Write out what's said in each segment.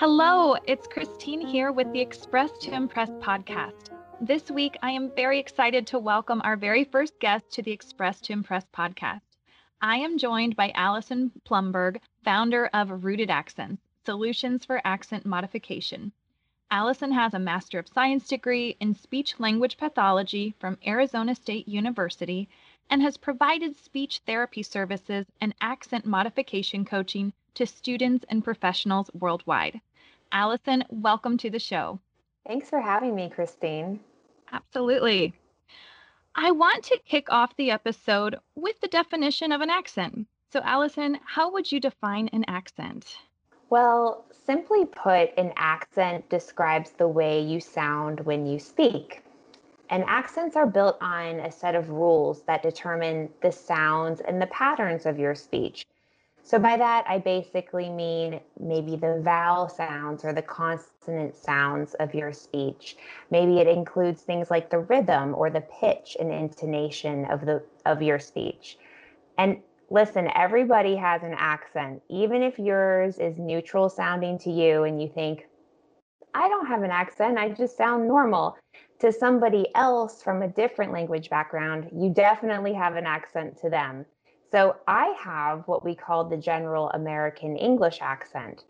Hello, it's Christine here with the Express to Impress podcast. This week, I am very excited to welcome our very first guest to the Express to Impress podcast. I am joined by Allison Plumberg, founder of Rooted Accents Solutions for Accent Modification. Allison has a Master of Science degree in Speech Language Pathology from Arizona State University and has provided speech therapy services and accent modification coaching to students and professionals worldwide. Allison, welcome to the show. Thanks for having me, Christine. Absolutely. I want to kick off the episode with the definition of an accent. So, Allison, how would you define an accent? Well, simply put, an accent describes the way you sound when you speak. And accents are built on a set of rules that determine the sounds and the patterns of your speech. So by that, I basically mean maybe the vowel sounds or the consonant sounds of your speech. Maybe it includes things like the rhythm or the pitch and intonation of the of your speech. And listen, everybody has an accent. Even if yours is neutral sounding to you and you think, I don't have an accent, I just sound normal. To somebody else from a different language background, you definitely have an accent to them. So I have what we call the general American English accent.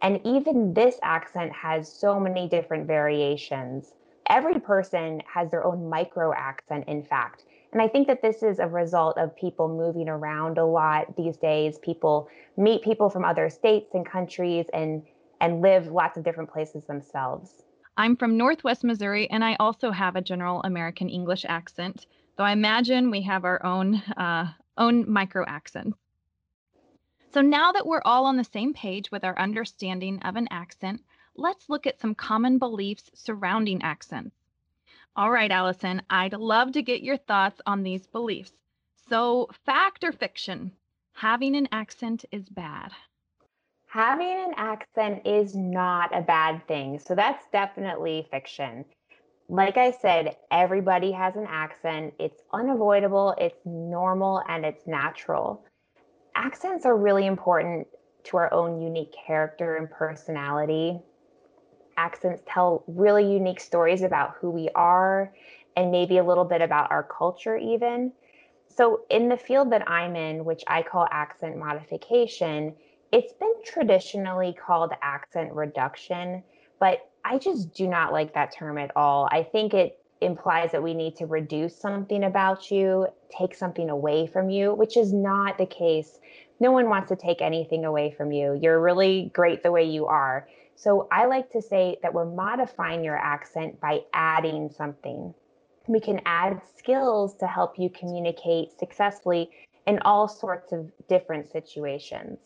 And even this accent has so many different variations. Every person has their own micro accent, in fact. And I think that this is a result of people moving around a lot these days. People meet people from other states and countries and and live lots of different places themselves. I'm from Northwest Missouri, and I also have a general American English accent, though I imagine we have our own uh, own micro accents. So now that we're all on the same page with our understanding of an accent, let's look at some common beliefs surrounding accents. All right, Allison, I'd love to get your thoughts on these beliefs. So, fact or fiction? Having an accent is bad. Having an accent is not a bad thing. So, that's definitely fiction like I said, everybody has an accent. It's unavoidable, it's normal, and it's natural. Accents are really important to our own unique character and personality. Accents tell really unique stories about who we are and maybe a little bit about our culture, even. So, in the field that I'm in, which I call accent modification, it's been traditionally called accent reduction, but I just do not like that term at all. I think it implies that we need to reduce something about you, take something away from you, which is not the case. No one wants to take anything away from you. You're really great the way you are. So I like to say that we're modifying your accent by adding something. We can add skills to help you communicate successfully in all sorts of different situations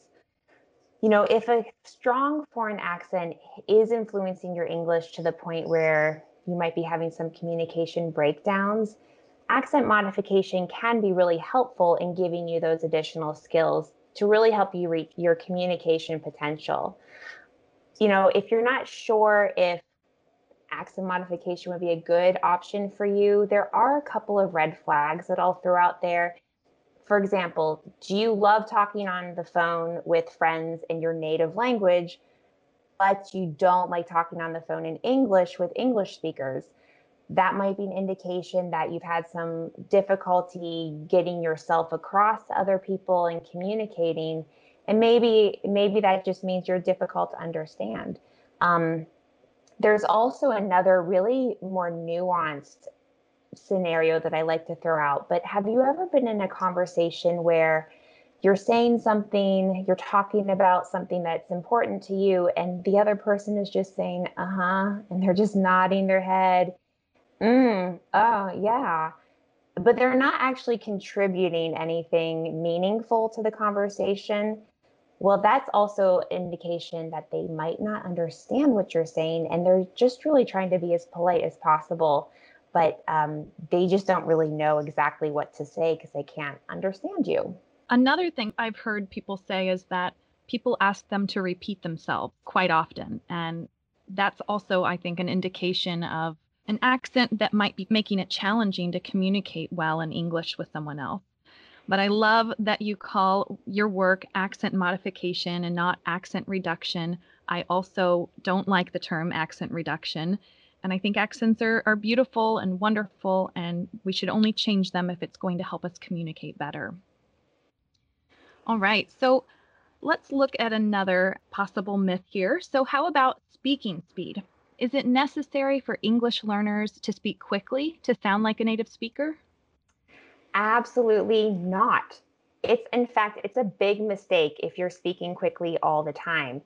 you know, if a strong foreign accent is influencing your English to the point where you might be having some communication breakdowns, accent modification can be really helpful in giving you those additional skills to really help you reach your communication potential. You know, if you're not sure if accent modification would be a good option for you, there are a couple of red flags that I'll throw out there for example, do you love talking on the phone with friends in your native language, but you don't like talking on the phone in English with English speakers? That might be an indication that you've had some difficulty getting yourself across to other people and communicating. And maybe maybe that just means you're difficult to understand. Um, there's also another really more nuanced scenario that I like to throw out, but have you ever been in a conversation where you're saying something, you're talking about something that's important to you, and the other person is just saying, uh huh, and they're just nodding their head, mm, oh, yeah. But they're not actually contributing anything meaningful to the conversation. Well, that's also indication that they might not understand what you're saying, and they're just really trying to be as polite as possible but um, they just don't really know exactly what to say because they can't understand you. Another thing I've heard people say is that people ask them to repeat themselves quite often. And that's also, I think, an indication of an accent that might be making it challenging to communicate well in English with someone else. But I love that you call your work accent modification and not accent reduction. I also don't like the term accent reduction. And I think accents are, are beautiful and wonderful, and we should only change them if it's going to help us communicate better. All right, so let's look at another possible myth here. So, how about speaking speed? Is it necessary for English learners to speak quickly to sound like a native speaker? Absolutely not. It's in fact, it's a big mistake if you're speaking quickly all the time.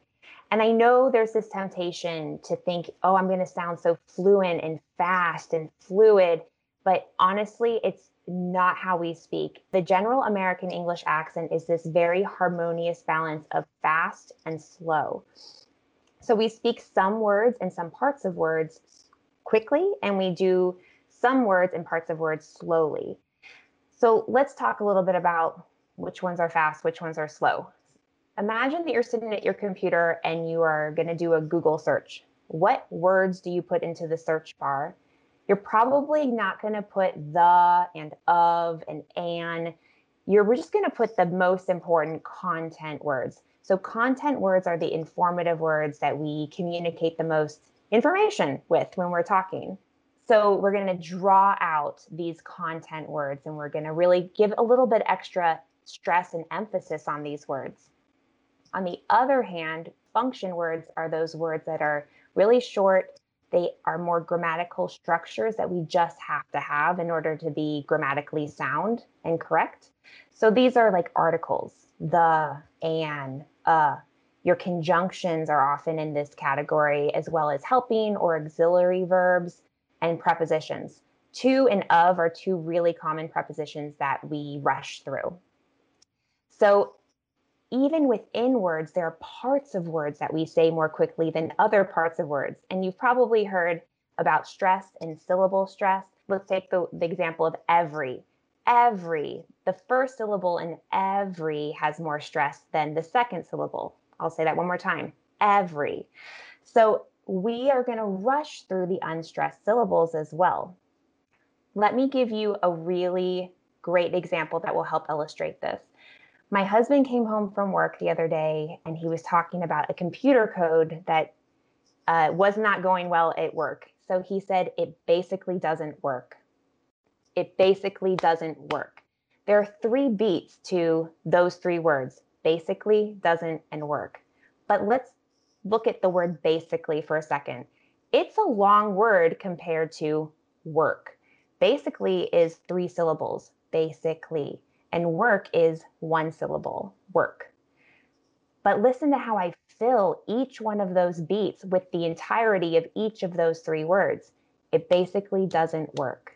And I know there's this temptation to think, oh, I'm going to sound so fluent and fast and fluid. But honestly, it's not how we speak. The general American English accent is this very harmonious balance of fast and slow. So we speak some words and some parts of words quickly, and we do some words and parts of words slowly. So let's talk a little bit about which ones are fast, which ones are slow. Imagine that you're sitting at your computer and you are going to do a Google search. What words do you put into the search bar? You're probably not going to put the and of and an. You're just going to put the most important content words. So, content words are the informative words that we communicate the most information with when we're talking. So, we're going to draw out these content words and we're going to really give a little bit extra stress and emphasis on these words. On the other hand, function words are those words that are really short. They are more grammatical structures that we just have to have in order to be grammatically sound and correct. So these are like articles, the, an, uh. Your conjunctions are often in this category, as well as helping or auxiliary verbs and prepositions. To and of are two really common prepositions that we rush through. So, even within words, there are parts of words that we say more quickly than other parts of words. And you've probably heard about stress and syllable stress. Let's take the, the example of every every. The first syllable in every has more stress than the second syllable. I'll say that one more time every. So we are going to rush through the unstressed syllables as well. Let me give you a really great example that will help illustrate this. My husband came home from work the other day and he was talking about a computer code that uh, was not going well at work. So he said, It basically doesn't work it basically doesn't work. There are three beats to those three words basically, doesn't, and work. But let's look at the word basically for a second. It's a long word compared to work. Basically is three syllables, basically, and work is one syllable, work. But listen to how I fill each one of those beats with the entirety of each of those three words. It basically doesn't work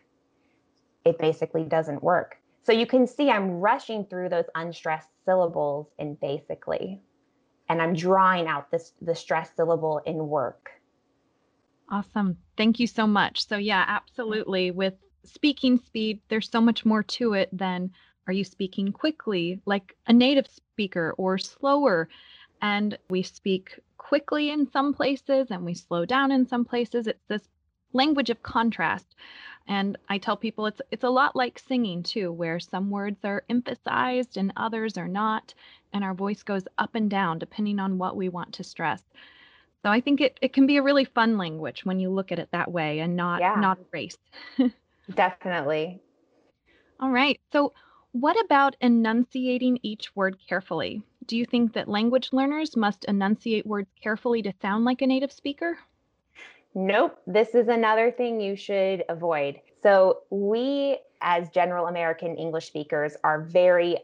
it basically doesn't work. So you can see I'm rushing through those unstressed syllables in basically, and I'm drawing out this the stressed syllable in work. Awesome. Thank you so much. So yeah, absolutely. With speaking speed, there's so much more to it than are you speaking quickly like a native speaker or slower? And we speak quickly in some places and we slow down in some places. It's this language of contrast. And I tell people it's it's a lot like singing too, where some words are emphasized and others are not, and our voice goes up and down depending on what we want to stress. So I think it, it can be a really fun language when you look at it that way and not yeah. not a race. Definitely. All right. So what about enunciating each word carefully? Do you think that language learners must enunciate words carefully to sound like a native speaker? Nope, this is another thing you should avoid. So, we as general American English speakers are very,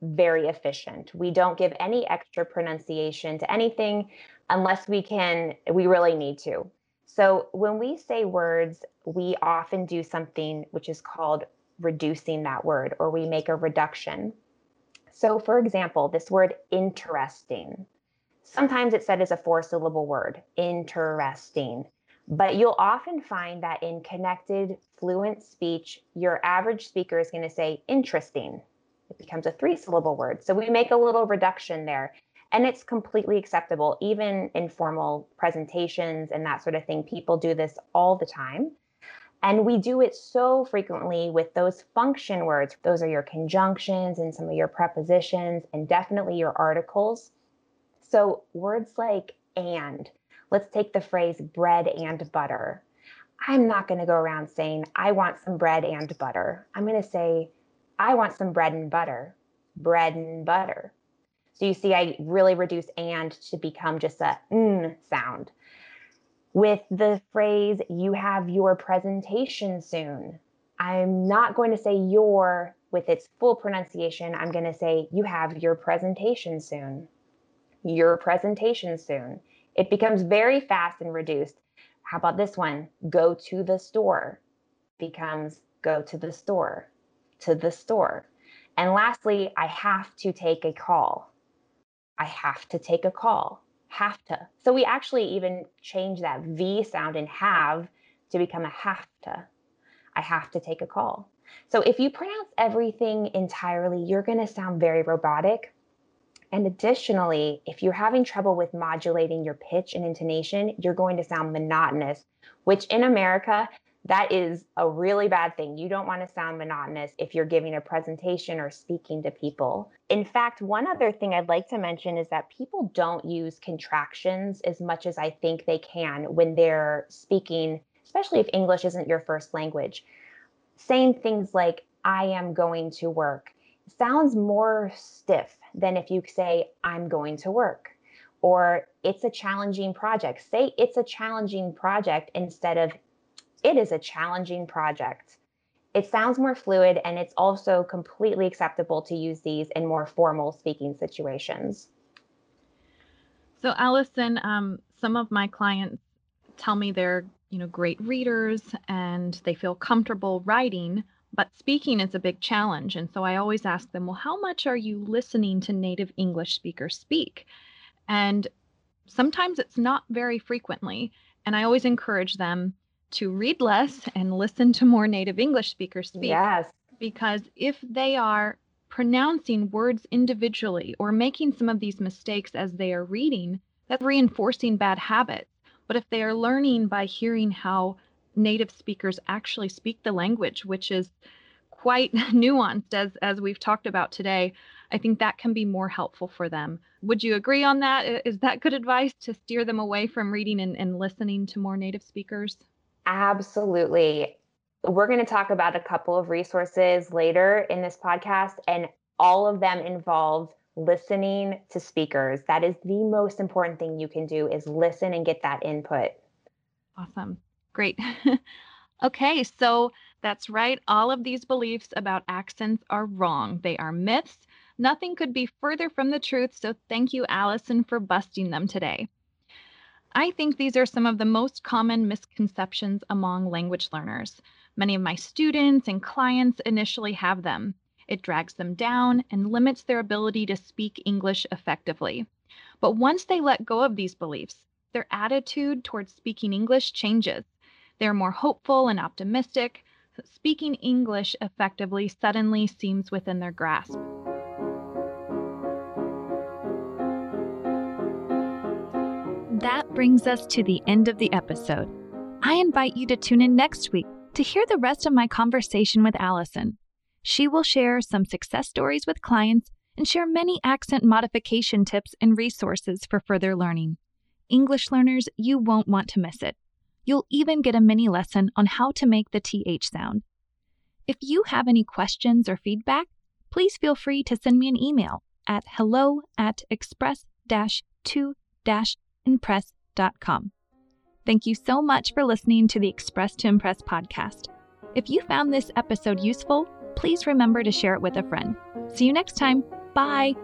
very efficient. We don't give any extra pronunciation to anything unless we can, we really need to. So, when we say words, we often do something which is called reducing that word, or we make a reduction. So, for example, this word interesting. Sometimes it's said as a four syllable word, interesting. But you'll often find that in connected, fluent speech, your average speaker is going to say interesting. It becomes a three syllable word. So we make a little reduction there. And it's completely acceptable, even in formal presentations and that sort of thing. People do this all the time. And we do it so frequently with those function words. Those are your conjunctions and some of your prepositions, and definitely your articles. So words like and. Let's take the phrase bread and butter. I'm not going to go around saying, I want some bread and butter. I'm going to say, I want some bread and butter. Bread and butter. So you see, I really reduce and to become just a sound. With the phrase, you have your presentation soon, I'm not going to say your with its full pronunciation. I'm going to say, you have your presentation soon. Your presentation soon. It becomes very fast and reduced. How about this one? Go to the store becomes go to the store, to the store. And lastly, I have to take a call. I have to take a call. Have to. So we actually even change that V sound in have to become a have to. I have to take a call. So if you pronounce everything entirely, you're going to sound very robotic. And additionally, if you're having trouble with modulating your pitch and intonation, you're going to sound monotonous, which in America, that is a really bad thing. You don't want to sound monotonous if you're giving a presentation or speaking to people. In fact, one other thing I'd like to mention is that people don't use contractions as much as I think they can when they're speaking especially if English isn't your first language. Saying things like, I am going to work sounds more stiff than if you say, I'm going to work. Or it's a challenging project. Say it's a challenging project instead of it is a challenging project. It sounds more fluid and it's also completely acceptable to use these in more formal speaking situations. So, Allison, um, some of my clients tell me they're you know, great readers and they feel comfortable writing, but speaking is a big challenge. And so I always ask them, well, how much are you listening to native English speakers speak? And sometimes it's not very frequently. And I always encourage them to read less and listen to more native English speakers speak. Yes. Because if they are pronouncing words individually or making some of these mistakes as they are reading, that's reinforcing bad habits. But if they are learning by hearing how native speakers actually speak the language, which is quite nuanced as as we've talked about today, I think that can be more helpful for them. Would you agree on that? Is that good advice to steer them away from reading and, and listening to more native speakers? Absolutely. We're going to talk about a couple of resources later in this podcast, and all of them involve listening to speakers. That is the most important thing you can do is listen and get that input. Awesome. Great. okay, so that's right. All of these beliefs about accents are wrong. They are myths. Nothing could be further from the truth. So thank you, Allison, for busting them today. I think these are some of the most common misconceptions among language learners. Many of my students and clients initially have them. It drags them down and limits their ability to speak English effectively. But once they let go of these beliefs, their attitude towards speaking English changes. They're more hopeful and optimistic. Speaking English effectively suddenly seems within their grasp. Brings us to the end of the episode. I invite you to tune in next week to hear the rest of my conversation with Allison. She will share some success stories with clients and share many accent modification tips and resources for further learning. English learners, you won't want to miss it. You'll even get a mini lesson on how to make the TH sound. If you have any questions or feedback, please feel free to send me an email at hello at Thank you so much for listening to the Express to Impress podcast. If you found this episode useful, please remember to share it with a friend. See you next time. Bye.